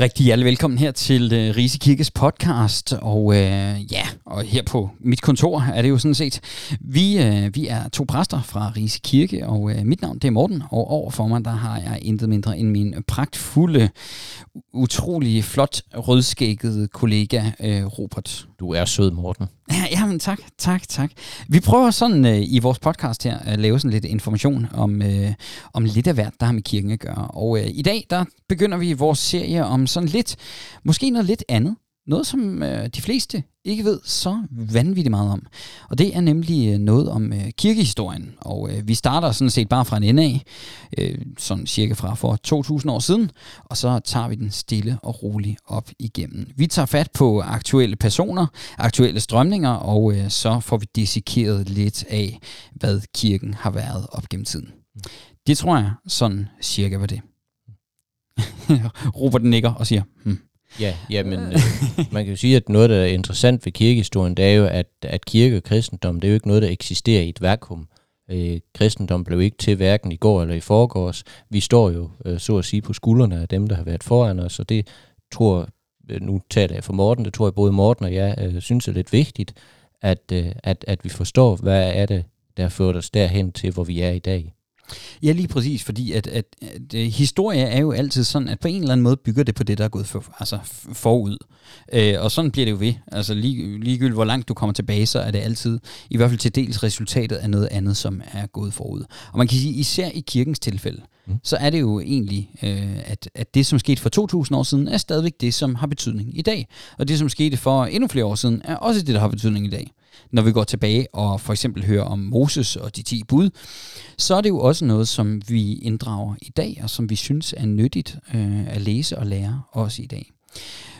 Rigtig hjertelig velkommen her til øh, uh, Rise Kirkes podcast, og uh, ja, og her på mit kontor er det jo sådan set. Vi, uh, vi er to præster fra Rise Kirke, og uh, mit navn det er Morten, og overfor mig der har jeg intet mindre end min pragtfulde, utrolig flot, rødskækkede kollega uh, Robert. Du er sød, Morten. Ja, jamen tak, tak, tak. Vi prøver sådan øh, i vores podcast her at lave sådan lidt information om, øh, om lidt af hvert, der har med kirken at gøre. Og øh, i dag, der begynder vi vores serie om sådan lidt, måske noget lidt andet. Noget, som øh, de fleste ikke ved så vanvittigt meget om. Og det er nemlig øh, noget om øh, kirkehistorien. Og øh, vi starter sådan set bare fra en ende af, øh, sådan cirka fra for 2000 år siden, og så tager vi den stille og roligt op igennem. Vi tager fat på aktuelle personer, aktuelle strømninger, og øh, så får vi dissekeret lidt af, hvad kirken har været op gennem tiden. Det tror jeg sådan cirka var det. Robert nikker og siger, hmm. Ja, ja men øh, man kan jo sige, at noget, der er interessant ved kirkehistorien, det er jo, at, at kirke og kristendom, det er jo ikke noget, der eksisterer i et vakuum. Øh, kristendom blev ikke til hverken i går eller i forgårs. Vi står jo, øh, så at sige, på skuldrene af dem, der har været foran os, og det tror, øh, nu taler jeg for Morten, det tror jeg både Morten og jeg øh, synes er lidt vigtigt, at, øh, at, at vi forstår, hvad er det, der har ført os derhen til, hvor vi er i dag. Ja, lige præcis, fordi at, at, at, at øh, historie er jo altid sådan, at på en eller anden måde bygger det på det, der er gået for, altså forud. Øh, og sådan bliver det jo ved. Altså lige, ligegyldigt hvor langt du kommer tilbage, så er det altid, i hvert fald til dels resultatet af noget andet, som er gået forud. Og man kan sige, især i kirkens tilfælde, mm. så er det jo egentlig, øh, at, at det, som skete for 2000 år siden, er stadigvæk det, som har betydning i dag. Og det, som skete for endnu flere år siden, er også det, der har betydning i dag når vi går tilbage og for eksempel hører om Moses og de 10 bud, så er det jo også noget, som vi inddrager i dag, og som vi synes er nyttigt øh, at læse og lære også i dag.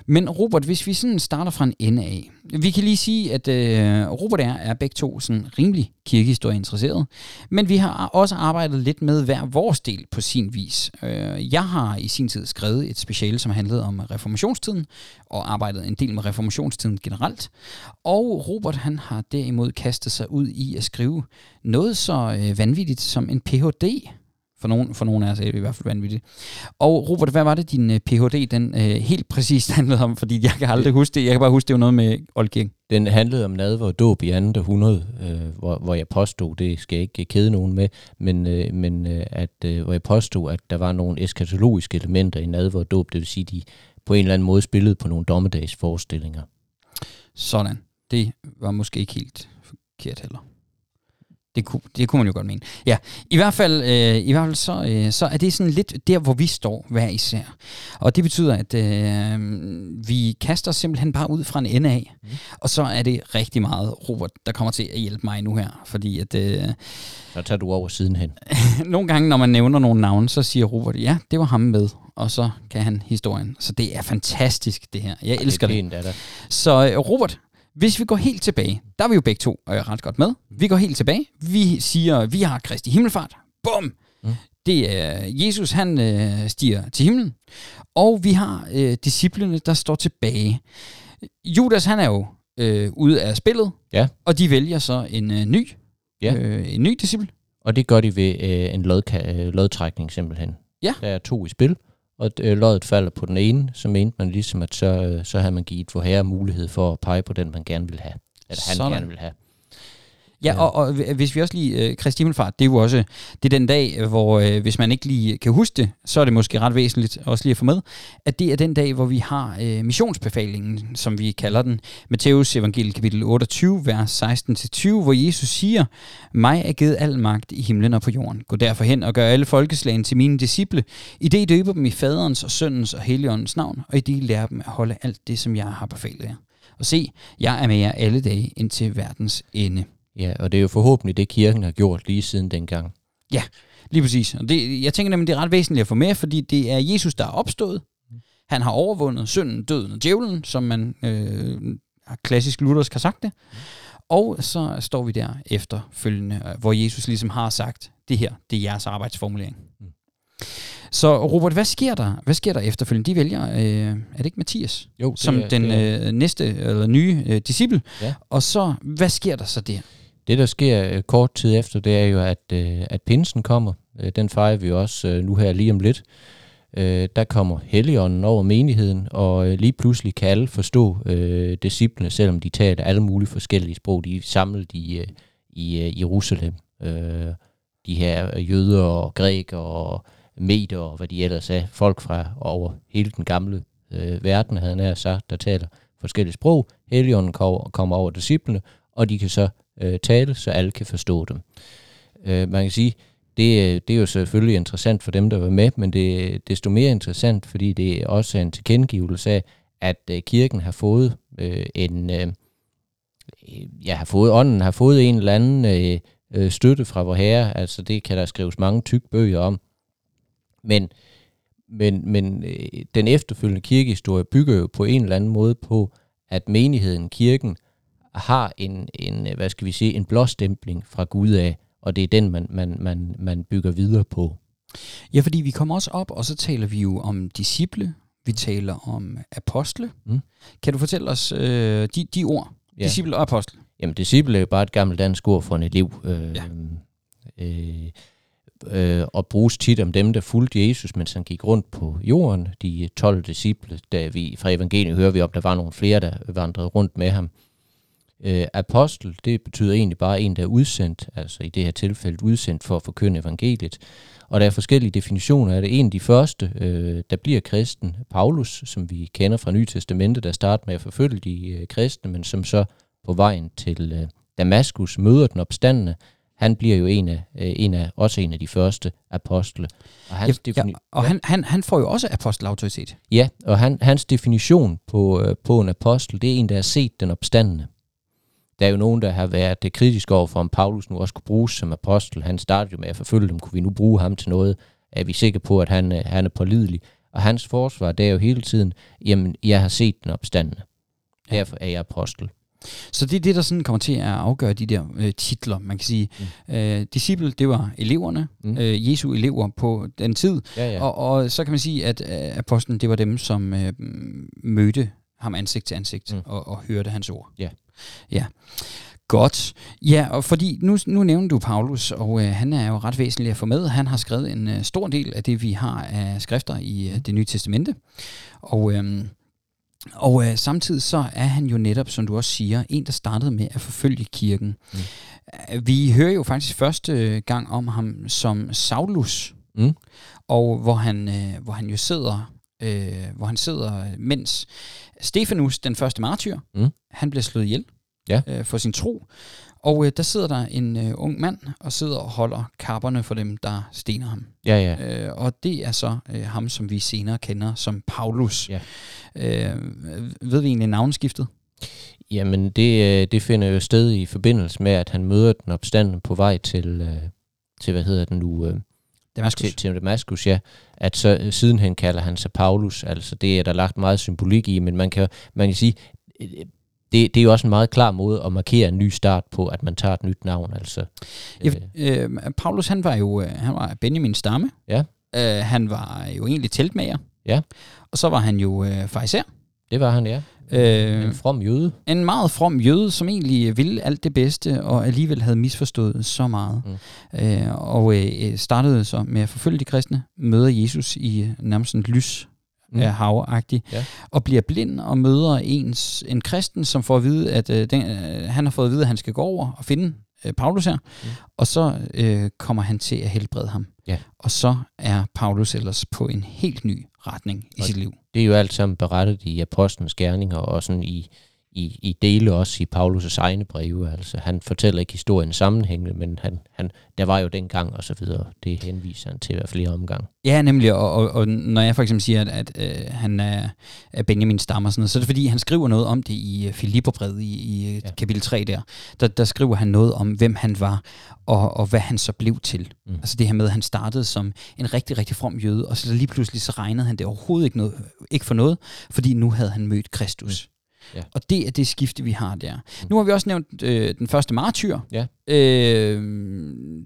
Men Robert, hvis vi sådan starter fra en ende af. Vi kan lige sige, at øh, Robert er, er begge to sådan rimelig kirkehistorie interesseret. Men vi har også arbejdet lidt med hver vores del på sin vis. Øh, jeg har i sin tid skrevet et speciale, som handlede om reformationstiden, og arbejdet en del med reformationstiden generelt. Og Robert han har derimod kastet sig ud i at skrive noget så øh, vanvittigt som en Ph.D., for nogen, for nogen af os er det i hvert fald vanvittigt. Og Robert, hvad var det, din uh, øh, Ph.D. den uh, helt præcist handlede om? Fordi jeg kan aldrig huske det. Jeg kan bare huske, det var noget med oldkirken. Den handlede om nadver og dåb i andet århundrede, øh, hvor, hvor jeg påstod, det skal jeg ikke kede nogen med, men, øh, men øh, at, øh, hvor jeg påstod, at der var nogle eskatologiske elementer i nadver og dåb, det vil sige, de på en eller anden måde spillede på nogle dommedagsforestillinger. Sådan. Det var måske ikke helt forkert heller. Det kunne, det kunne man jo godt mene. Ja, i hvert fald, øh, i hvert fald så, øh, så er det sådan lidt der, hvor vi står hver især. Og det betyder, at øh, vi kaster simpelthen bare ud fra en ende af. Mm. Og så er det rigtig meget Robert, der kommer til at hjælpe mig nu her. Fordi at... Øh, så tager du over sidenhen. nogle gange, når man nævner nogle navne, så siger Robert, ja, det var ham med. Og så kan han historien. Så det er fantastisk, det her. Jeg elsker det. Er det. det. Så øh, Robert, hvis vi går helt tilbage, der er vi jo begge to øh, ret godt med. Vi går helt tilbage. Vi siger, vi har Kristi himmelfart. Bum! Mm. Det er Jesus, han øh, stiger til himlen. Og vi har øh, disciplene, der står tilbage. Judas, han er jo øh, ude af spillet. Ja. Og de vælger så en øh, ny, ja. øh, en ny disciple. Og det gør de ved øh, en lodka- øh, lodtrækning simpelthen. Ja. Der er to i spil og øh, loddet falder på den ene, så mente man ligesom, at så, øh, så havde man givet for herre mulighed for at pege på den, man gerne vil have. Eller han Sådan. gerne vil have. Ja, og, og hvis vi også lige, øh, Kristi Himmelfart, det er jo også, det er den dag, hvor øh, hvis man ikke lige kan huske det, så er det måske ret væsentligt også lige at få med, at det er den dag, hvor vi har øh, missionsbefalingen, som vi kalder den, Matthæus evangelie kapitel 28, vers 16-20, hvor Jesus siger, mig er givet al magt i himlen og på jorden. Gå derfor hen og gør alle folkeslagene til mine disciple, i det I døber dem i faderens og søndens og helligåndens navn, og i det I lærer dem at holde alt det, som jeg har befalet jer. Og se, jeg er med jer alle dage indtil verdens ende. Ja, og det er jo forhåbentlig det, kirken har gjort lige siden dengang. Ja, lige præcis. Og det, jeg tænker nemlig, det er ret væsentligt at få med, fordi det er Jesus, der er opstået. Han har overvundet synden, døden og djævlen, som man øh, klassisk luthersk har sagt det. Og så står vi der efterfølgende, hvor Jesus ligesom har sagt, det her, det er jeres arbejdsformulering. Mm. Så Robert, hvad sker der? Hvad sker der efterfølgende? De vælger, øh, er det ikke Mathias, jo, det som er, den øh, næste eller nye øh, disciple? Ja. Og så, hvad sker der så der? Det, der sker øh, kort tid efter, det er jo, at, øh, at pinsen kommer. Øh, den fejrer vi også nu her lige om lidt. der kommer Helligånden over menigheden, og lige pludselig kan alle forstå øh, disciplene, selvom de taler alle mulige forskellige sprog. De er samlet i, i Jerusalem. Øh, de her jøder og grækere og meter og hvad de ellers er, folk fra over hele den gamle øh, verden, havde han sagt, der taler forskellige sprog. Helligånden kommer over disciplene, og de kan så øh, tale, så alle kan forstå dem. Øh, man kan sige, det, øh, det er jo selvfølgelig interessant for dem, der var med, men det er desto mere interessant, fordi det er også en tilkendegivelse af, at øh, kirken har fået øh, en, øh, øh, ja, har fået, ånden har fået en eller anden øh, øh, støtte fra vor herre, altså det kan der skrives mange tyk bøger om, men, men, men øh, den efterfølgende kirkehistorie bygger jo på en eller anden måde på, at menigheden, kirken, har en, en hvad skal vi sige, en blåstempling fra Gud af, og det er den, man, man, man, man bygger videre på. Ja, fordi vi kommer også op, og så taler vi jo om disciple, vi taler om apostle. Mm. Kan du fortælle os øh, de, de ord, ja. disciple og apostle? Jamen, disciple er jo bare et gammelt dansk ord for en elev. Øh, ja. øh, øh, og bruges tit om dem, der fulgte Jesus, mens han gik rundt på jorden. De 12 disciple, da vi fra evangeliet hører vi om, der var nogle flere, der vandrede rundt med ham. Øh, apostel, det betyder egentlig bare en, der er udsendt, altså i det her tilfælde udsendt for at forkynde evangeliet. Og der er forskellige definitioner af det. En af de første, øh, der bliver kristen, Paulus, som vi kender fra Nye Testamente, der starter med at forfølge de øh, kristne, men som så på vejen til øh, Damaskus møder den opstandende, han bliver jo en af, øh, en af, også en af de første apostle. Og, hans ja, ja, og ja. han, han, han får jo også apostelautoritet. Ja, og han, hans definition på, øh, på en apostel, det er en, der har set den opstandende. Der er jo nogen, der har været kritisk over for, om Paulus nu også kunne bruges som apostel. Han startede jo med at forfølge dem. Kunne vi nu bruge ham til noget? Er vi sikre på, at han, øh, han er pålidelig? Og hans forsvar, det er jo hele tiden, jamen, jeg har set den opstandende. Derfor er jeg apostel. Så det er det, der sådan kommer til at afgøre de der øh, titler, man kan sige. Mm. Øh, disciple, det var eleverne, mm. øh, Jesu elever på den tid. Ja, ja. Og, og så kan man sige, at øh, apostlen, det var dem, som øh, mødte ham ansigt til ansigt mm. og, og hørte hans ord. Ja. Ja. Godt. Ja, og fordi nu, nu nævner du Paulus, og øh, han er jo ret væsentlig at få med. Han har skrevet en øh, stor del af det, vi har af skrifter i øh, det nye testamente. Og, øh, og øh, samtidig så er han jo netop, som du også siger, en, der startede med at forfølge kirken. Mm. Vi hører jo faktisk første gang om ham som Saulus, mm. og hvor han, øh, hvor han jo sidder øh, hvor han sidder, mens Stefanus, den første martyr, mm. han bliver slået ihjel ja. øh, for sin tro. Og øh, der sidder der en øh, ung mand og sidder og holder kapperne for dem, der stener ham. Ja, ja. Øh, og det er så øh, ham, som vi senere kender som Paulus. Ja. Øh, ved vi egentlig navnskiftet? Jamen, det, øh, det finder jo sted i forbindelse med, at han møder den opstanden på vej til, øh, til hvad hedder den nu, øh, Damaskus. Til, til Damaskus, ja. At så øh, sidenhen kalder han sig Paulus. Altså det er der lagt meget symbolik i, men man kan, man kan sige, øh, det, det er jo også en meget klar måde at markere en ny start på, at man tager et nyt navn. Altså. Ja, øh, Paulus han var jo han var Benjamin stamme. Ja. Øh, han var jo egentlig teltmager. Ja. Og så var han jo øh, fariser. Det var han, ja. Øh, en from jøde. En meget from jøde, som egentlig ville alt det bedste, og alligevel havde misforstået så meget. Mm. Øh, og øh, startede så med at forfølge de kristne, møder Jesus i øh, nærmest en lys mm. øh, havagtig, ja. og bliver blind og møder ens, en kristen, som får at vide, at øh, den, øh, han har fået at vide, at han skal gå over og finde øh, Paulus her, mm. og så øh, kommer han til at helbrede ham. Ja. Og så er Paulus ellers på en helt ny retning i og sit liv. Det er jo alt sammen berettet i apostlenes gerninger og sådan i, i, i dele også i Paulus' egne breve. Altså, han fortæller ikke historien sammenhængende, men han, han, der var jo dengang og så videre. Det henviser han til flere omgange. Ja, nemlig. Og, og, og når jeg for eksempel siger, at, at øh, han er, er Benjamin stammer, sådan noget, så er det fordi, han skriver noget om det i øh, Filipperbrevet i, i ja. kapitel 3 der. der. Der skriver han noget om, hvem han var, og, og hvad han så blev til. Mm. Altså det her med, at han startede som en rigtig, rigtig from jøde, og så lige pludselig så regnede han det overhovedet ikke, noget, ikke for noget, fordi nu havde han mødt Kristus. Mm. Ja. Og det er det skifte, vi har der. Mm. Nu har vi også nævnt øh, den første martyr. Ja. Øh,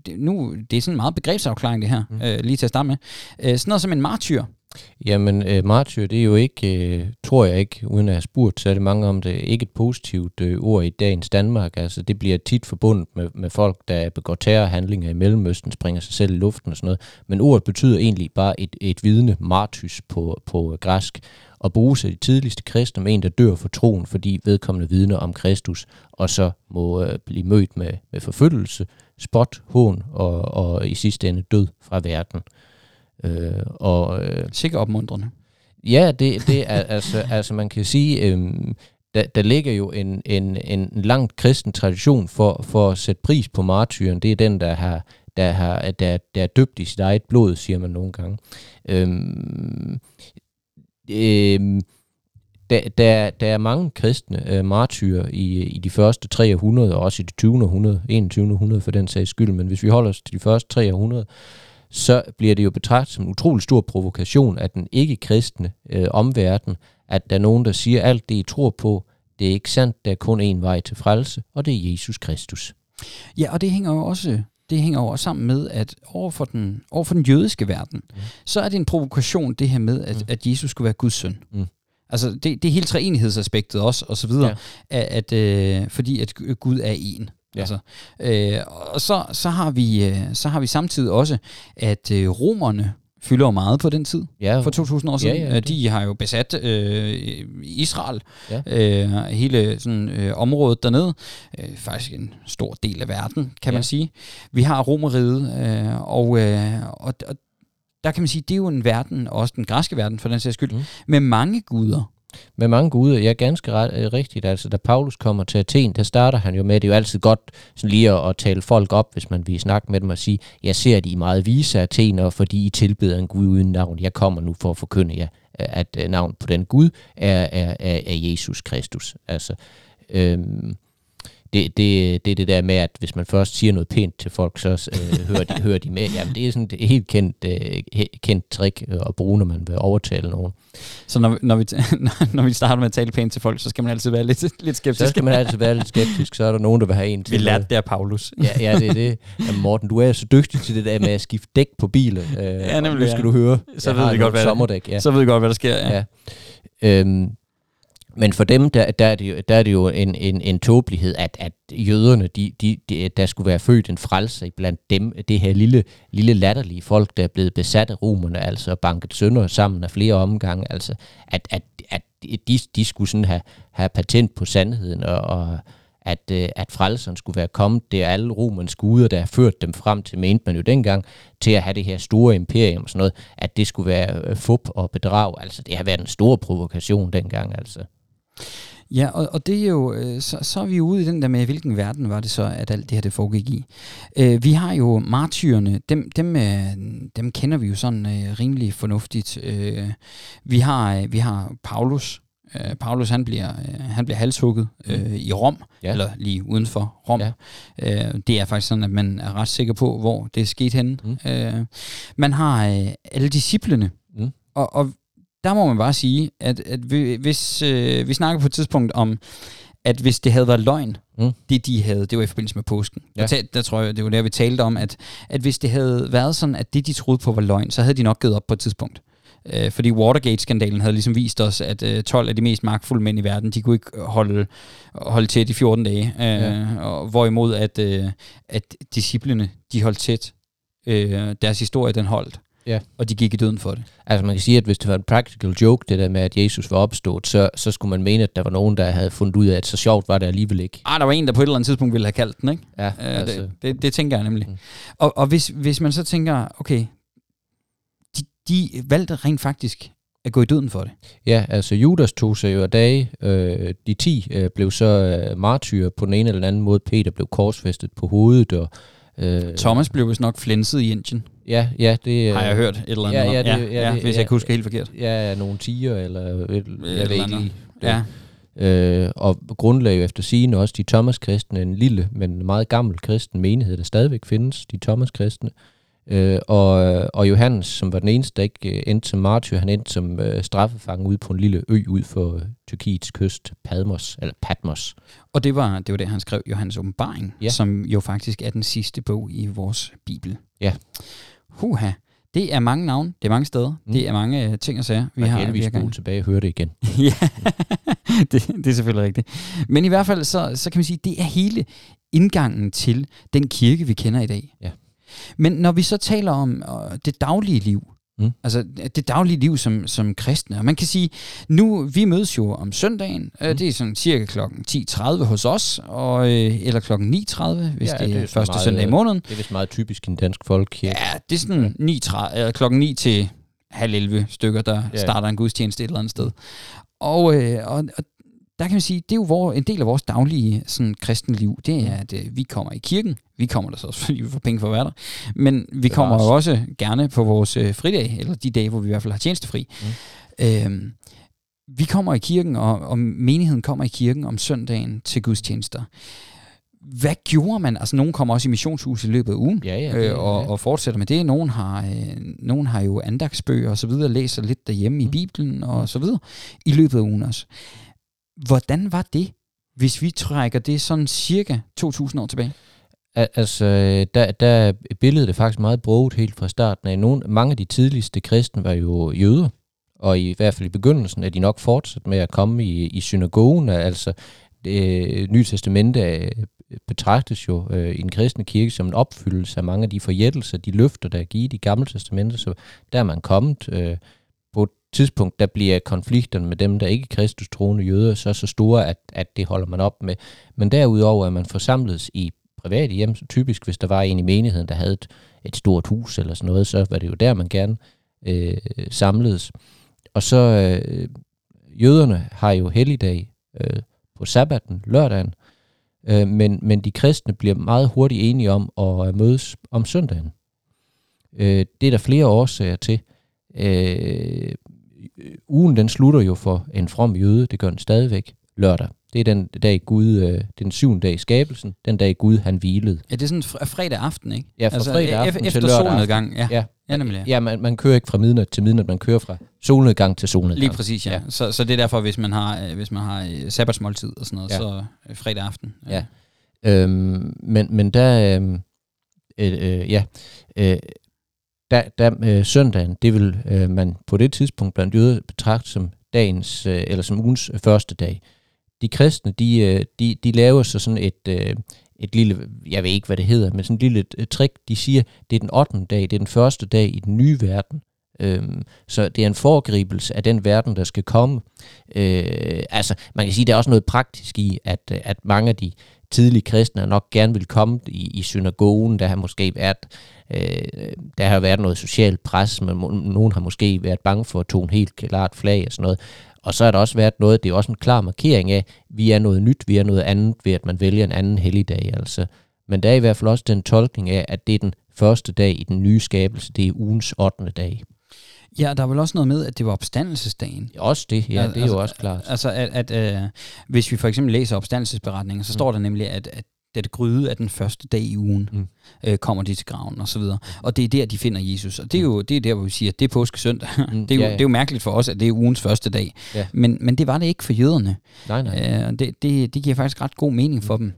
det, nu, det er sådan en meget begrebsafklaring, det her, mm. øh, lige til at starte med. Øh, sådan noget som en martyr, Jamen, øh, martyr, det er jo ikke, øh, tror jeg ikke, uden at have spurgt så er det mange om det, ikke et positivt øh, ord i dagens Danmark. Altså, det bliver tit forbundet med, med folk, der begår terrorhandlinger i Mellemøsten, springer sig selv i luften og sådan noget. Men ordet betyder egentlig bare et, et vidne, martys på, på græsk, og bruges af de tidligste kristne med en, der dør for troen, fordi vedkommende vidner om Kristus, og så må øh, blive mødt med, med forfølgelse, spot, hån og, og i sidste ende død fra verden. Øh, og, øh, Sikkert opmuntrende. Ja, det, det er altså, altså man kan sige, øh, der, der ligger jo en, en, en lang kristen tradition for, for at sætte pris på martyren. Det er den, der har, der, har, der, der er døbt i sit eget blod, siger man nogle gange. Øh, øh, der, der, der er mange kristne øh, martyrer i, i de første 300, og også i det 20. århundrede, 21. århundrede for den sags skyld, men hvis vi holder os til de første 300, så bliver det jo betragtet som en utrolig stor provokation af den ikke-kristne øh, omverden, at der er nogen, der siger, alt det, I tror på, det er ikke sandt, der er kun én vej til frelse, og det er Jesus Kristus. Ja, og det hænger jo også det hænger over sammen med, at over for den, over for den jødiske verden, mm. så er det en provokation, det her med, at, mm. at Jesus skulle være Guds søn. Mm. Altså, det, det er hele treenighedsaspektet også, og så videre, ja. at, at, øh, fordi at Gud er en. Ja. Altså, øh, og så, så, har vi, øh, så har vi samtidig også, at øh, romerne fylder jo meget på den tid, ja. for 2000 år siden. Ja, ja, øh, De har jo besat øh, Israel, ja. øh, hele sådan, øh, området dernede. Øh, faktisk en stor del af verden, kan ja. man sige. Vi har Romeriet, øh, og, øh, og, og der kan man sige, det er jo en verden, også den græske verden for den sags skyld, mm. med mange guder. Med mange guder, ja, ganske ret, øh, rigtigt. Altså, da Paulus kommer til Athen, der starter han jo med, det er jo altid godt sådan lige at, at tale folk op, hvis man vil snakke med dem og sige, jeg ser de meget vise Athenere, fordi I tilbeder en Gud uden navn. Jeg kommer nu for at forkynde jer, at øh, navn på den Gud er, er, er, er Jesus Kristus. Altså, øhm, det, det, det er det der med, at hvis man først siger noget pænt til folk, så øh, hører, de, hører de med. Jamen, det er sådan et helt kendt, øh, kendt trick at bruge, når man vil overtale nogen. Så når, når, vi, når vi starter med at tale pænt til folk, så skal man altid være lidt, lidt skeptisk? Så skal man altid være lidt skeptisk, så er der nogen, der vil have en til. Vi lærte det af Paulus. ja, ja, det er det. Jamen, Morten, du er så dygtig til det der med at skifte dæk på biler. Øh, ja, nemlig. Det skal ja. du høre. Så ved, vi godt, hvad sommerdæk, ja. så ved vi godt, hvad der sker. Ja. ja. Øhm, men for dem, der, der, er, det jo, der er det jo en, en, en tåbelighed, at, at jøderne, de, de, de, der skulle være født en frelse blandt dem, det her lille, lille latterlige folk, der er blevet besat af romerne, altså banket sønder sammen af flere omgange, altså at, at, at de, de skulle sådan have, have patent på sandheden, og, og at, øh, at frelseren skulle være kommet, det er alle romernes guder, der har ført dem frem til, mente man jo dengang, til at have det her store imperium og sådan noget, at det skulle være øh, fup og bedrag, altså det har været en stor provokation dengang, altså. Ja, og, og det er jo, øh, så, så er vi ude i den der med, hvilken verden var det så, at alt det her det foregik i. Øh, vi har jo martyrerne, dem, dem, øh, dem kender vi jo sådan øh, rimelig fornuftigt. Øh, vi, har, øh, vi har Paulus, Uh, Paulus han bliver, uh, han bliver halshugget uh, i Rom, ja. eller lige uden for Rom. Ja. Uh, det er faktisk sådan, at man er ret sikker på, hvor det er sket henne. Mm. Uh, man har uh, alle disciplene, mm. og, og der må man bare sige, at, at vi, hvis øh, vi snakker på et tidspunkt om, at hvis det havde været løgn, mm. det de havde, det var i forbindelse med påsken. Ja. Der, der tror jeg, det var der, vi talte om, at, at hvis det havde været sådan, at det de troede på var løgn, så havde de nok givet op på et tidspunkt. Øh, fordi Watergate-skandalen havde ligesom vist os, at øh, 12 af de mest magtfulde mænd i verden, de kunne ikke holde, holde tæt i 14 dage. Øh, ja. og, hvorimod at, øh, at disciplene, de holdt tæt. Øh, deres historie, den holdt. Ja. Og de gik i døden for det. Altså man kan sige, at hvis det var en practical joke, det der med, at Jesus var opstået, så, så skulle man mene, at der var nogen, der havde fundet ud af, at så sjovt var det alligevel ikke. Ah, der var en, der på et eller andet tidspunkt ville have kaldt den, ikke? Ja. Uh, altså. det, det, det tænker jeg nemlig. Mm. Og, og hvis, hvis man så tænker, okay, de, de valgte rent faktisk at gå i døden for det. Ja, altså Judas tog sig jo af dage. Øh, de ti øh, blev så øh, martyrer på den ene eller den anden måde. Peter blev korsfæstet på hovedet, og Øh, Thomas blev vist nok flænset i Indien. Ja, ja, det... Har jeg hørt et eller andet ja, ja, det, ja, ja, ja, hvis ja, jeg husker helt forkert. Ja, nogle tiger, eller et, et jeg ved ikke Ja. Øh, og grundlag efter sigende også de Thomas-kristne, en lille, men meget gammel kristen menighed, der stadigvæk findes, de Thomas-kristne. Øh, og, og Johannes, som var den eneste, der ikke øh, endte som martyr, han endte som øh, straffefange ude på en lille ø ud for øh, Tyrkiets kyst, Padmos, eller Patmos. Og det var det, var det han skrev Johannes åbenbaring, ja. som jo faktisk er den sidste bog i vores bibel. Ja. Huha. Det er mange navne, det er mange steder, mm. det er mange uh, ting og sager, vi Man har. Vi har tilbage og høre det igen. ja, det, det er selvfølgelig rigtigt. Men i hvert fald, så, så kan man sige, det er hele indgangen til den kirke, vi kender i dag. Ja. Men når vi så taler om uh, det daglige liv, Mm. Altså det daglige liv som, som kristne. Og man kan sige, nu vi mødes jo om søndagen, øh, mm. det er sådan cirka klokken 10.30 hos os, og, øh, eller klokken 9.30, hvis ja, det, det er første meget, søndag i måneden. Det er vist meget typisk i en dansk folkekirke. Ja, det er sådan 9, 30, øh, klokken 9 til halv 11 stykker, der ja. starter en gudstjeneste et eller andet sted. Og, øh, og, og der kan man sige, det er jo vor, en del af vores daglige sådan, kristenliv, det er, at øh, vi kommer i kirken. Vi kommer der så også, fordi vi får penge for at være der. Men vi kommer jo også gerne på vores øh, fridag, eller de dage, hvor vi i hvert fald har tjenestefri. Mm. Øhm, vi kommer i kirken, og, og menigheden kommer i kirken om søndagen til gudstjenester. Hvad gjorde man? Altså, nogen kommer også i missionshus i løbet af ugen, ja, ja, det, øh, og, og fortsætter med det. Nogen har, øh, nogen har jo andagsbøger og så videre, læser lidt derhjemme mm. i Bibelen og så videre, i løbet af ugen også. Hvordan var det, hvis vi trækker det sådan cirka 2.000 år tilbage? Altså, øh, der, der er billedet faktisk meget brugt helt fra starten af. Nogle, mange af de tidligste kristne var jo jøder, og i hvert fald i begyndelsen er de nok fortsat med at komme i, i synagogen. Altså, det øh, Nye Testamente øh, betragtes jo øh, i den kristne kirke som en opfyldelse af mange af de forjættelser, de løfter, der er givet i Gamle Testamente, så der er man kommet. Øh, tidspunkt, der bliver konflikterne med dem, der ikke er kristus troende jøder, så så store, at, at det holder man op med. Men derudover er man forsamlet i private hjem, så typisk hvis der var en i menigheden, der havde et, et stort hus eller sådan noget, så var det jo der, man gerne øh, samledes. Og så øh, jøderne har jo helligdag øh, på sabbaten, lørdagen, øh, men, men de kristne bliver meget hurtigt enige om at øh, mødes om søndagen. Øh, det er der flere årsager til. Øh, ugen den slutter jo for en from jøde, det gør den stadigvæk lørdag. Det er den dag Gud, øh, den syvende dag i skabelsen, den dag Gud han hvilede. Ja, det er sådan fr- fredag aften, ikke? Ja, fra altså, fredag aften efter til lørdag solnedgang, ja. Ja, ja, nemlig. ja man, man kører ikke fra midnat til midnat, man kører fra solnedgang til solnedgang. Lige præcis, ja. ja. Så, så det er derfor, hvis man har, øh, hvis man har øh, sabbatsmåltid og sådan noget, ja. så øh, fredag aften. Ja. ja. Øhm, men, men der, øh, øh, ja, øh, der, der øh, søndagen, det vil øh, man på det tidspunkt blandt jøder betragte som dagens, øh, eller som ugens øh, første dag. De kristne, de, øh, de, de laver så sådan et, øh, et lille, jeg ved ikke hvad det hedder, men sådan et lille øh, trick, de siger, det er den 8. dag, det er den første dag i den nye verden. Øhm, så det er en foregribelse af den verden, der skal komme. Øh, altså, man kan sige, der er også noget praktisk i, at, at mange af de tidlige kristne nok gerne vil komme i, i synagogen, der har måske været, øh, der har været noget socialt pres, men nogen har måske været bange for at tone helt klart flag og sådan noget. Og så har der også været noget, det er også en klar markering af, vi er noget nyt, vi er noget andet ved, at man vælger en anden helligdag. Altså. Men der er i hvert fald også den tolkning af, at det er den første dag i den nye skabelse, det er ugens 8. dag. Ja, der er vel også noget med, at det var opstandelsesdagen. Også det, ja, det er altså, jo også klart. Altså, at, at uh, hvis vi for eksempel læser opstandelsesberetningen, så mm. står der nemlig, at, at det gryde af den første dag i ugen, mm. øh, kommer de til graven og så videre. Og det er der, de finder Jesus. Og det er jo det er der, hvor vi siger, at det er påskesøndag. Mm. det, er jo, ja, ja. det er jo mærkeligt for os, at det er ugens første dag. Ja. Men, men det var det ikke for jøderne. Nej, nej. Øh, det, det, det giver faktisk ret god mening for mm. dem.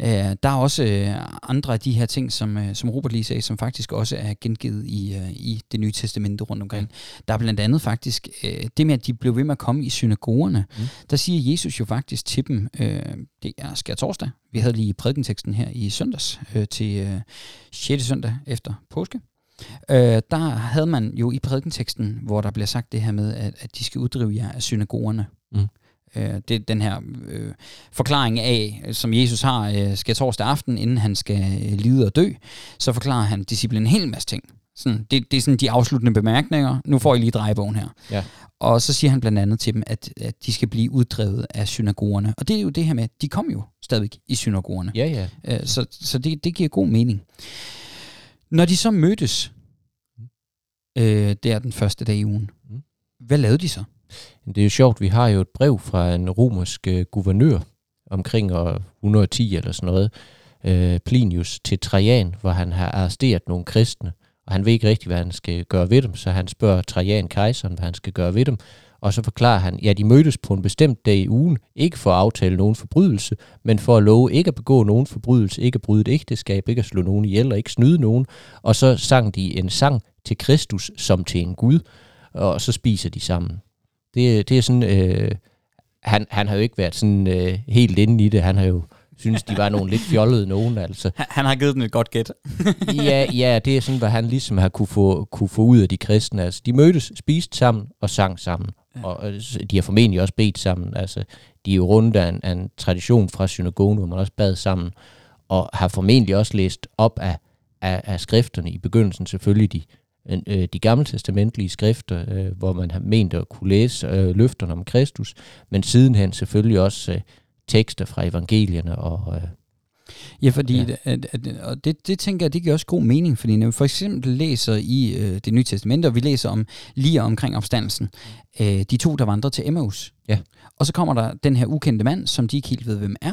Øh, der er også øh, andre af de her ting, som, øh, som Robert lige sagde, som faktisk også er gengivet i, øh, i det nye testamente rundt omkring. Der er blandt andet faktisk øh, det med, at de blev ved med at komme i synagogerne. Mm. Der siger Jesus jo faktisk til dem, øh, det er skær torsdag, vi havde lige prædikenteksten her i søndags øh, til øh, 6. søndag efter påske. Øh, der havde man jo i prædikenteksten, hvor der bliver sagt det her med, at, at de skal uddrive jer af synagogerne. Mm. Øh, det er den her øh, forklaring af, som Jesus har øh, skal torsdag aften, inden han skal øh, lide og dø, så forklarer han disciplinen en hel masse ting. Sådan, det, det er sådan de afsluttende bemærkninger. Nu får I lige drejebogen her. Ja. Og så siger han blandt andet til dem, at, at de skal blive uddrevet af synagogerne. Og det er jo det her med, de kom jo stadigvæk i synagogerne. Ja, ja. Øh, så så det, det giver god mening. Når de så mødtes, øh, der den første dag i ugen, mm. hvad lavede de så? Det er jo sjovt, vi har jo et brev fra en romersk øh, guvernør omkring år 110 eller sådan noget, øh, Plinius til Trajan, hvor han har arresteret nogle kristne, og han ved ikke rigtig, hvad han skal gøre ved dem, så han spørger Trajan kejseren, hvad han skal gøre ved dem, og så forklarer han, ja, de mødtes på en bestemt dag i ugen, ikke for at aftale nogen forbrydelse, men for at love ikke at begå nogen forbrydelse, ikke at bryde et ægteskab, ikke at slå nogen ihjel og ikke snyde nogen. Og så sang de en sang til Kristus som til en Gud, og så spiser de sammen. Det, det er sådan, øh, han, han har jo ikke været sådan øh, helt inde i det, han har jo synes, de var nogle lidt fjollede nogen, altså. Han har givet dem et godt gæt. ja, ja, det er sådan, hvad han ligesom har kunne få, kunne få ud af de kristne. Altså, de mødtes, spiste sammen og sang sammen. Ja. Og de har formentlig også bedt sammen. Altså, de er jo rundt af en, af en tradition fra synagogen, hvor man også bad sammen. Og har formentlig også læst op af, af, af skrifterne i begyndelsen selvfølgelig de, øh, de gamle testamentlige skrifter, øh, hvor man har ment at kunne læse øh, løfterne om Kristus, men sidenhen selvfølgelig også øh, tekster fra evangelierne og... Øh, Ja, fordi ja. At, at, og det, det tænker jeg, det giver også god mening, fordi når vi for eksempel læser i øh, det nye testamente, og vi læser om lige omkring opstandelsen, øh, de to, der vandrer til Emmaus. Ja. Og så kommer der den her ukendte mand, som de ikke helt ved, hvem er.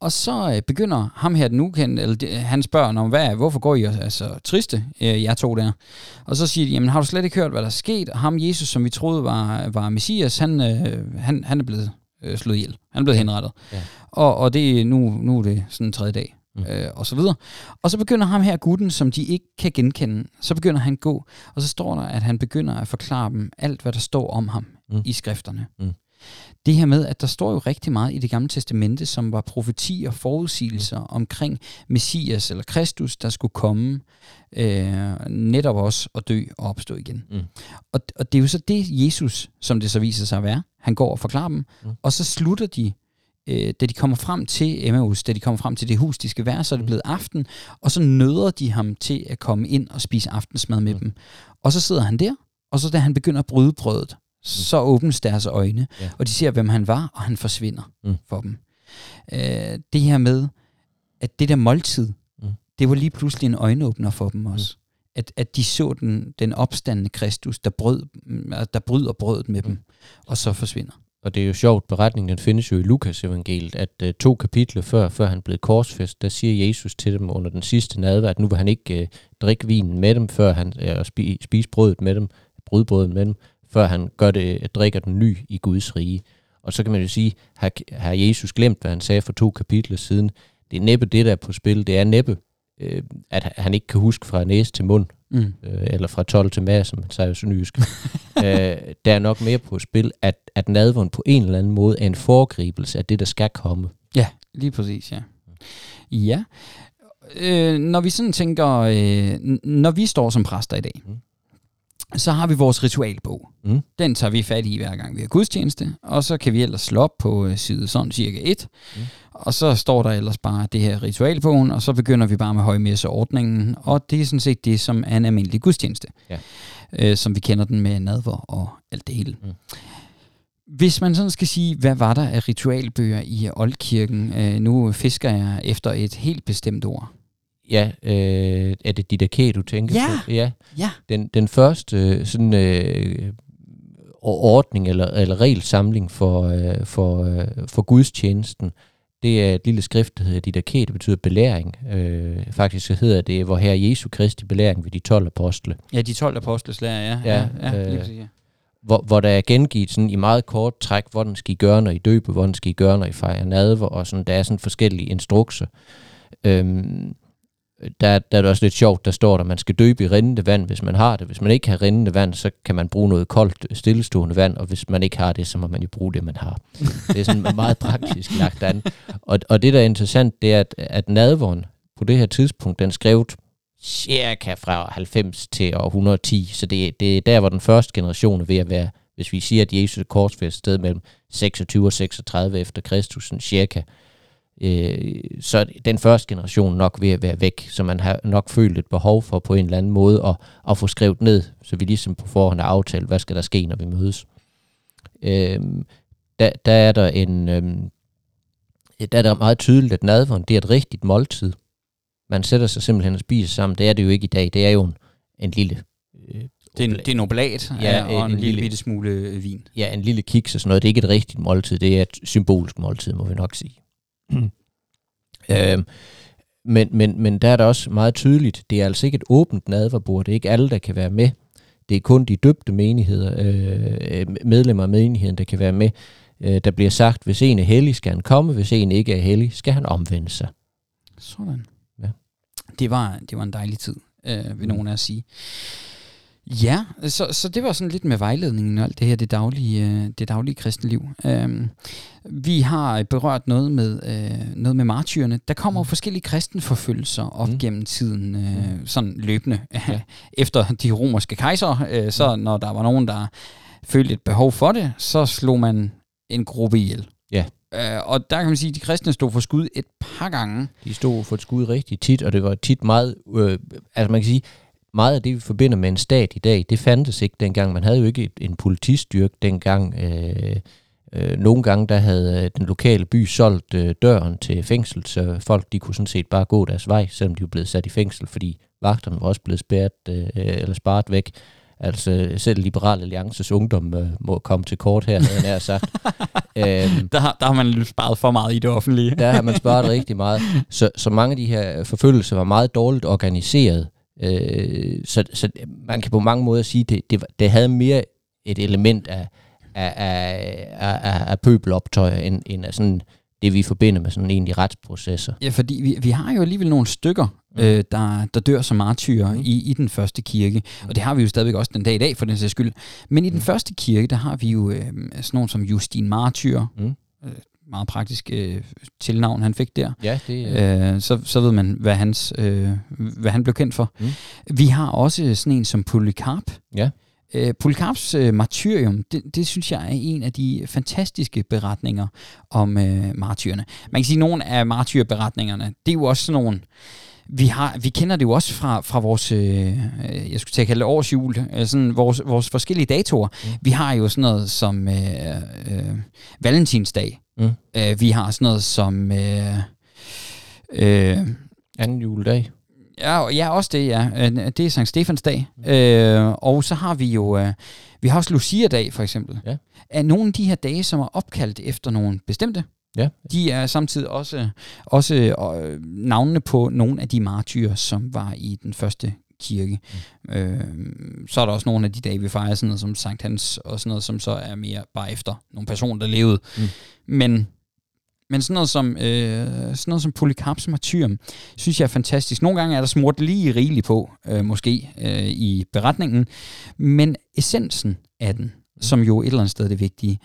Og så øh, begynder ham her, den ukendte, eller de, han spørger om, hvad, hvorfor går I altså triste, øh, jeg to der? Og så siger de, jamen har du slet ikke hørt, hvad der er sket? Og ham Jesus, som vi troede var, var Messias, han, øh, han, han er blevet øh, slået ihjel. Han blevet henrettet. Ja. Og, og det, nu, nu er det sådan en tredje dag. Mm. Øh, og så videre. Og så begynder ham her gutten, som de ikke kan genkende, så begynder han gå, og så står der, at han begynder at forklare dem alt, hvad der står om ham mm. i skrifterne. Mm. Det her med, at der står jo rigtig meget i det gamle testamente, som var profetier og forudsigelser mm. omkring Messias eller Kristus, der skulle komme øh, netop også at dø og opstå igen. Mm. Og, og det er jo så det Jesus, som det så viser sig at være, han går og forklarer dem, mm. og så slutter de, øh, da de kommer frem til Emmaus, da de kommer frem til det hus, de skal være, så er det mm. blevet aften, og så nøder de ham til at komme ind og spise aftensmad med mm. dem. Og så sidder han der, og så da han begynder at bryde brødet, mm. så åbnes deres øjne, ja. og de ser, hvem han var, og han forsvinder mm. for dem. Øh, det her med, at det der måltid, mm. det var lige pludselig en øjenåbner for dem også. Mm at, at de så den, den opstandende Kristus, der, brød, der bryder brødet med mm. dem, og så forsvinder. Og det er jo sjovt, beretningen den findes jo i Lukas evangeliet, at uh, to kapitler før, før han blev korsfest, der siger Jesus til dem under den sidste nadver, at nu vil han ikke uh, drikke vinen med dem, før han uh, spi, spise brødet med dem, brødbrødet med dem, før han gør det, uh, drikker den ny i Guds rige. Og så kan man jo sige, har, har Jesus glemt, hvad han sagde for to kapitler siden? Det er næppe det, der er på spil. Det er næppe øh, at han ikke kan huske fra næse til mund, mm. øh, eller fra 12 til mad, som man siger jo sønderjysk. øh, der er nok mere på spil, at, at nadvånd på en eller anden måde er en foregribelse af det, der skal komme. Ja, lige præcis, ja. Ja. Øh, når vi sådan tænker, øh, når vi står som præster i dag, mm så har vi vores ritualbog. Mm. Den tager vi fat i hver gang vi har gudstjeneste, og så kan vi ellers slå op på øh, side sådan cirka 1, mm. og så står der ellers bare det her ritualbogen, og så begynder vi bare med højmesseordningen, og det er sådan set det, som er en almindelig gudstjeneste, ja. øh, som vi kender den med nadver og alt det hele. Mm. Hvis man sådan skal sige, hvad var der af ritualbøger i Oldkirken? Øh, nu fisker jeg efter et helt bestemt ord. Ja, øh, er det Didaké, du tænker ja. på? Ja. ja. Den, den første øh, sådan, øh, ordning eller, eller regelsamling for, øh, for, øh, for gudstjenesten, det er et lille skrift, der hedder Didaké, det betyder belæring. Øh, faktisk så hedder det, hvor her Jesu Kristi belæring ved de 12 apostle. Ja, de 12 apostles lærer, ja. ja, ja, ja, øh, ja. Hvor, hvor der er gengivet sådan i meget kort træk, hvordan skal I gøre, når I døber, hvordan skal I gøre, når I fejrer nadver, og sådan, der er sådan forskellige instrukser. Øhm, der, der er det også lidt sjovt, der står der, at man skal døbe i rindende vand, hvis man har det. Hvis man ikke har rindende vand, så kan man bruge noget koldt, øh, stillestående vand, og hvis man ikke har det, så må man jo bruge det, man har. Det er sådan meget praktisk lagt an. Og, og det, der er interessant, det er, at, at nadvåren på det her tidspunkt, den skrev cirka fra 90 til år 110, så det, det er der, hvor den første generation er ved at være, hvis vi siger, at Jesus er korsfæstet sted mellem 26 og 36 efter Kristus, sådan cirka, øh, så er den første generation nok ved at være væk, så man har nok følt et behov for på en eller anden måde at, at få skrevet ned, så vi ligesom på forhånd har aftalt, hvad skal der ske, når vi mødes. Øh, der, der er der en... Øh, der er der meget tydeligt, at nadveren, det er et rigtigt måltid. Man sætter sig simpelthen og spiser sammen. Det er det jo ikke i dag. Det er jo en, en lille øh, det er, en, det er en oblat ja, og en, en lille bitte smule øh, vin. Ja, en lille kiks og sådan noget. Det er ikke et rigtigt måltid. Det er et symbolisk måltid, må vi nok sige. øhm, men, men, men der er der også meget tydeligt, det er altså ikke et åbent nadverbord, det er ikke alle, der kan være med. Det er kun de døbte menigheder, øh, medlemmer af menigheden, der kan være med. Øh, der bliver sagt, hvis en er hellig, skal han komme, hvis en ikke er hellig, skal han omvende sig. Sådan. Ja. Det, var, det var en dejlig tid, øh, vil nogen af os sige. Ja, så, så det var sådan lidt med vejledningen og alt det her, det daglige, øh, det daglige kristenliv. Um, vi har berørt noget med, uh, noget med martyrerne. Der kommer jo mm. forskellige kristenforfølgelser op mm. gennem tiden, uh, sådan løbende. Ja. Efter de romerske kejser, uh, så mm. når der var nogen, der følte et behov for det, så slog man en gruppe ihjel. Ja. Uh, og der kan man sige, at de kristne stod for skud et par gange. De stod for et skud rigtig tit, og det var tit meget, øh, altså man kan sige, meget af det, vi forbinder med en stat i dag, det fandtes ikke dengang. Man havde jo ikke en politistyrke dengang. Øh, øh, nogle gange, der havde øh, den lokale by solgt øh, døren til fængsel, så folk de kunne sådan set bare gå deres vej, selvom de var blevet sat i fængsel, fordi vagterne var også blevet spærret, øh, eller sparet væk. Altså selv Liberal Alliances ungdom øh, må komme til kort her, havde jeg sagt. øhm, der, har, der har man sparet for meget i det offentlige. der har man sparet rigtig meget. Så, så mange af de her forfølgelser var meget dårligt organiseret. Øh, så, så man kan på mange måder sige, at det, det, det havde mere et element af, af, af, af, af pøbeloptøjer, end, end af sådan det, vi forbinder med sådan egentlig retsprocesser. Ja, fordi vi, vi har jo alligevel nogle stykker, mm. øh, der, der dør som martyrer mm. i, i den første kirke, mm. og det har vi jo stadigvæk også den dag i dag, for den sags skyld. Men i den mm. første kirke, der har vi jo øh, sådan nogen som Justin Martyr, mm. øh, meget praktisk øh, tilnavn, han fik der. Ja, det øh, så, så ved man, hvad, hans, øh, hvad han blev kendt for. Mm. Vi har også sådan en som Polycarp. Ja. Øh, Polycarps øh, martyrium, det, det synes jeg er en af de fantastiske beretninger om øh, martyrerne. Man kan sige, at nogle af martyrberetningerne, det er jo også sådan nogle vi, har, vi kender det jo også fra, fra vores, øh, jeg skulle til at kalde det årsjul, øh, sådan vores, vores forskellige datoer. Mm. Vi har jo sådan noget som øh, øh, Valentinsdag. Mm. Øh, vi har sådan noget som... Øh, øh, Anden juledag. Ja, ja, også det, ja. Øh, det er Sankt Stefans dag. Mm. Øh, og så har vi jo... Øh, vi har også Lucia-dag, for eksempel. Ja. Er nogle af de her dage, som er opkaldt efter nogle bestemte Ja. De er samtidig også, også øh, navnene på nogle af de martyrer, som var i den første kirke. Mm. Øh, så er der også nogle af de dage, vi fejrer sådan noget som Sankt Hans, og sådan noget, som så er mere bare efter nogle personer, der levede. Mm. Men men sådan noget som, øh, sådan noget som Polycarps martyrium, synes jeg er fantastisk. Nogle gange er der smurt lige rigeligt på, øh, måske, øh, i beretningen. Men essensen af den, som jo et eller andet sted er det vigtige,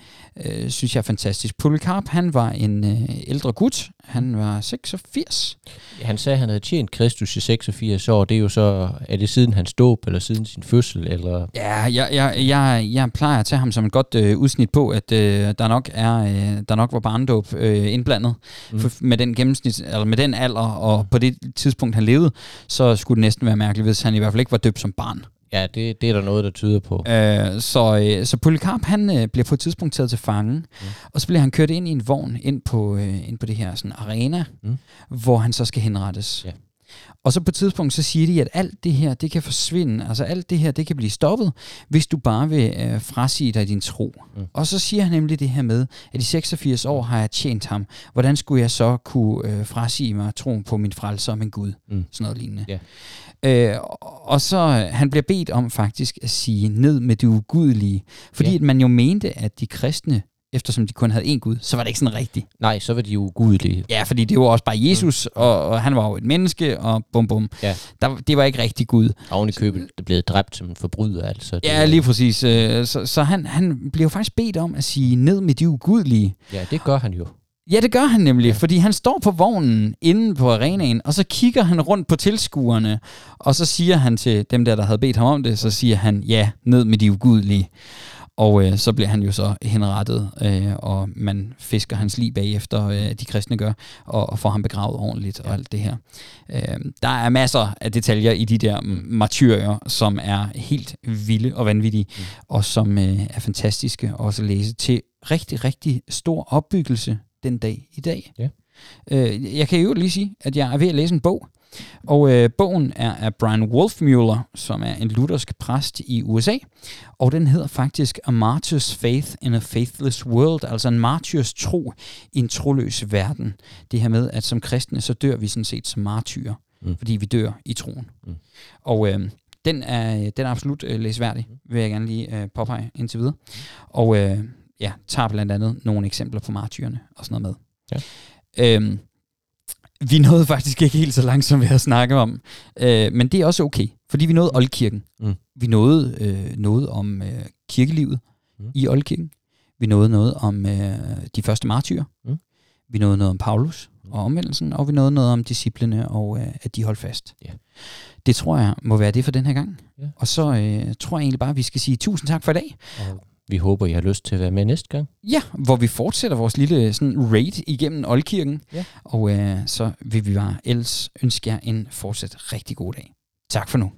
øh, synes jeg er fantastisk. Polycarp, han var en øh, ældre gut. Han var 86. Han sagde, at han havde tjent Kristus i 86 år. Det er jo så, er det siden hans dåb, eller siden sin fødsel? Eller? Ja, jeg, jeg, jeg, jeg plejer at tage ham som et godt øh, udsnit på, at øh, der, nok er, øh, der nok var barndåb øh, indblandet. Mm. For, med, den gennemsnit, eller med den alder, og på det tidspunkt, han levede, så skulle det næsten være mærkeligt, hvis han i hvert fald ikke var døbt som barn. Ja, det, det er der noget, der tyder på. Øh, så, øh, så Polycarp, han øh, bliver på et tidspunkt taget til fange, mm. og så bliver han kørt ind i en vogn ind på, øh, ind på det her sådan, arena, mm. hvor han så skal henrettes. Ja. Og så på et tidspunkt, så siger de, at alt det her, det kan forsvinde. Altså alt det her, det kan blive stoppet, hvis du bare vil øh, frasige dig din tro. Mm. Og så siger han nemlig det her med, at i 86 år har jeg tjent ham. Hvordan skulle jeg så kunne øh, frasige mig troen på min frelser og min Gud? Mm. Sådan noget lignende. Yeah. Øh, og så øh, han bliver bedt om faktisk at sige ned med det ugudelige. Fordi ja. at man jo mente, at de kristne eftersom de kun havde én Gud, så var det ikke sådan rigtigt. Nej, så var de ugudelige. Ja, fordi det var også bare Jesus, mm. og, og han var jo et menneske, og bum bum. Ja. Der, det var ikke rigtig Gud. Oven i købet, det blev dræbt som en forbryder, altså. Det ja, lige præcis. Øh, så, så han, han jo faktisk bedt om at sige ned med de ugudelige. Ja, det gør han jo. Ja, det gør han nemlig, ja. fordi han står på vognen inde på arenaen, og så kigger han rundt på tilskuerne, og så siger han til dem der, der havde bedt ham om det, så siger han, ja, ned med de ugudelige. Og øh, så bliver han jo så henrettet, øh, og man fisker hans lig bagefter, øh, de kristne gør, og, og får ham begravet ordentligt ja. og alt det her. Øh, der er masser af detaljer i de der martyrier, som er helt vilde og vanvittige, mm. og som øh, er fantastiske også at læse til rigtig, rigtig stor opbyggelse den dag i dag. Ja. Øh, jeg kan jo lige sige, at jeg er ved at læse en bog, og øh, bogen er af Brian Wolfmuller, som er en luthersk præst i USA, og den hedder faktisk A Martyr's Faith in a Faithless World, altså en martyrs tro i en troløs verden. Det her med, at som kristne, så dør vi sådan set som martyrer, mm. fordi vi dør i troen. Mm. Og øh, den, er, den er absolut øh, læsværdig, vil jeg gerne lige øh, påpege indtil videre. Og øh, ja, tager blandt andet nogle eksempler på martyrerne og sådan noget med. Ja. Øhm, vi nåede faktisk ikke helt så langt, som vi havde snakket om. Øh, men det er også okay, Fordi vi nåede Oldkirken. Mm. Vi nåede øh, noget om øh, kirkelivet Mm. mm. i Oldkirken. Vi nåede noget om øh, de første martyrer. Mm. Vi nåede noget om Paulus Mm. og omvendelsen, og vi nåede noget om disciplene og øh, at de holdt fast. Ja. Det tror jeg må være det for den her gang. Ja. Og så øh, tror jeg egentlig bare, at vi skal sige tusind tak for i dag. Og vi håber, I har lyst til at være med næste gang. Ja, hvor vi fortsætter vores lille sådan, raid igennem Oldkirken. Ja. Og øh, så vil vi bare ellers ønske jer en fortsat rigtig god dag. Tak for nu.